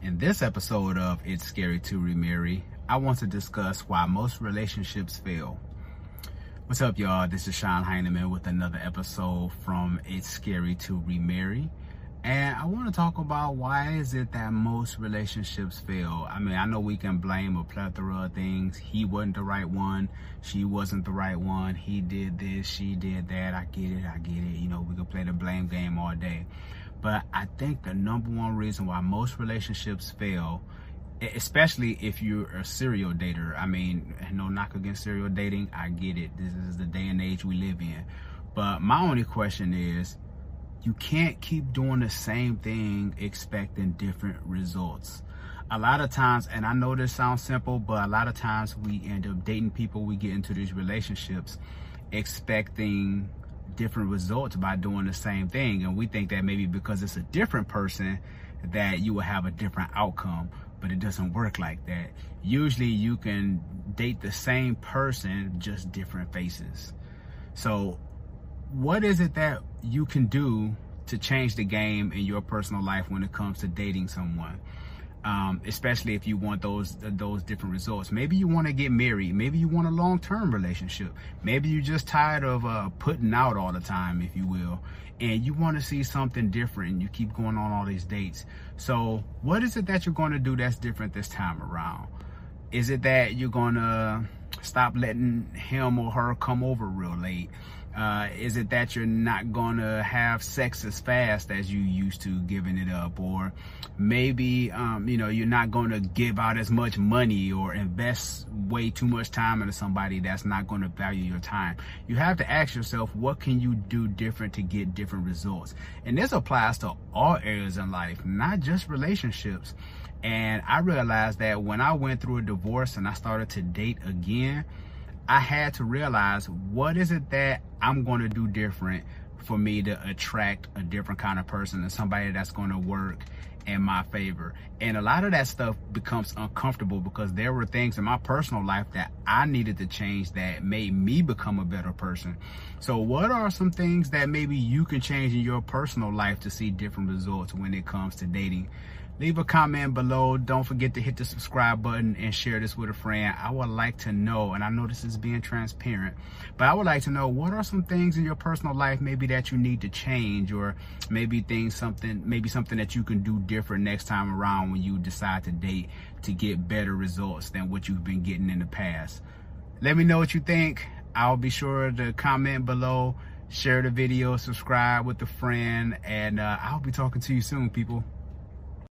In this episode of It's Scary to Remarry, I want to discuss why most relationships fail. What's up, y'all? This is Sean Heineman with another episode from It's Scary to Remarry. And I want to talk about why is it that most relationships fail. I mean, I know we can blame a plethora of things. He wasn't the right one. She wasn't the right one. He did this. She did that. I get it. I get it. You know, we can play the blame game all day. But I think the number one reason why most relationships fail, especially if you're a serial dater, I mean, no knock against serial dating, I get it. This is the day and age we live in. But my only question is, you can't keep doing the same thing expecting different results. A lot of times, and I know this sounds simple, but a lot of times we end up dating people, we get into these relationships expecting different results by doing the same thing. And we think that maybe because it's a different person that you will have a different outcome, but it doesn't work like that. Usually you can date the same person, just different faces. So what is it that you can do to change the game in your personal life when it comes to dating someone? Um, especially if you want those those different results. Maybe you want to get married. Maybe you want a long-term relationship. Maybe you're just tired of uh, putting out all the time, if you will, and you want to see something different. And you keep going on all these dates. So, what is it that you're going to do that's different this time around? Is it that you're going to stop letting him or her come over real late? Uh, is it that you're not gonna have sex as fast as you used to giving it up? Or maybe, um, you know, you're not gonna give out as much money or invest way too much time into somebody that's not gonna value your time. You have to ask yourself, what can you do different to get different results? And this applies to all areas in life, not just relationships. And I realized that when I went through a divorce and I started to date again, I had to realize what is it that I'm going to do different for me to attract a different kind of person and somebody that's going to work in my favor. And a lot of that stuff becomes uncomfortable because there were things in my personal life that I needed to change that made me become a better person. So what are some things that maybe you can change in your personal life to see different results when it comes to dating? Leave a comment below. Don't forget to hit the subscribe button and share this with a friend. I would like to know and i know this is being transparent but i would like to know what are some things in your personal life maybe that you need to change or maybe things something maybe something that you can do different next time around when you decide to date to get better results than what you've been getting in the past? Let me know what you think. I'll be sure to comment below share the video subscribe with a friend and uh, i'll be talking to you soon people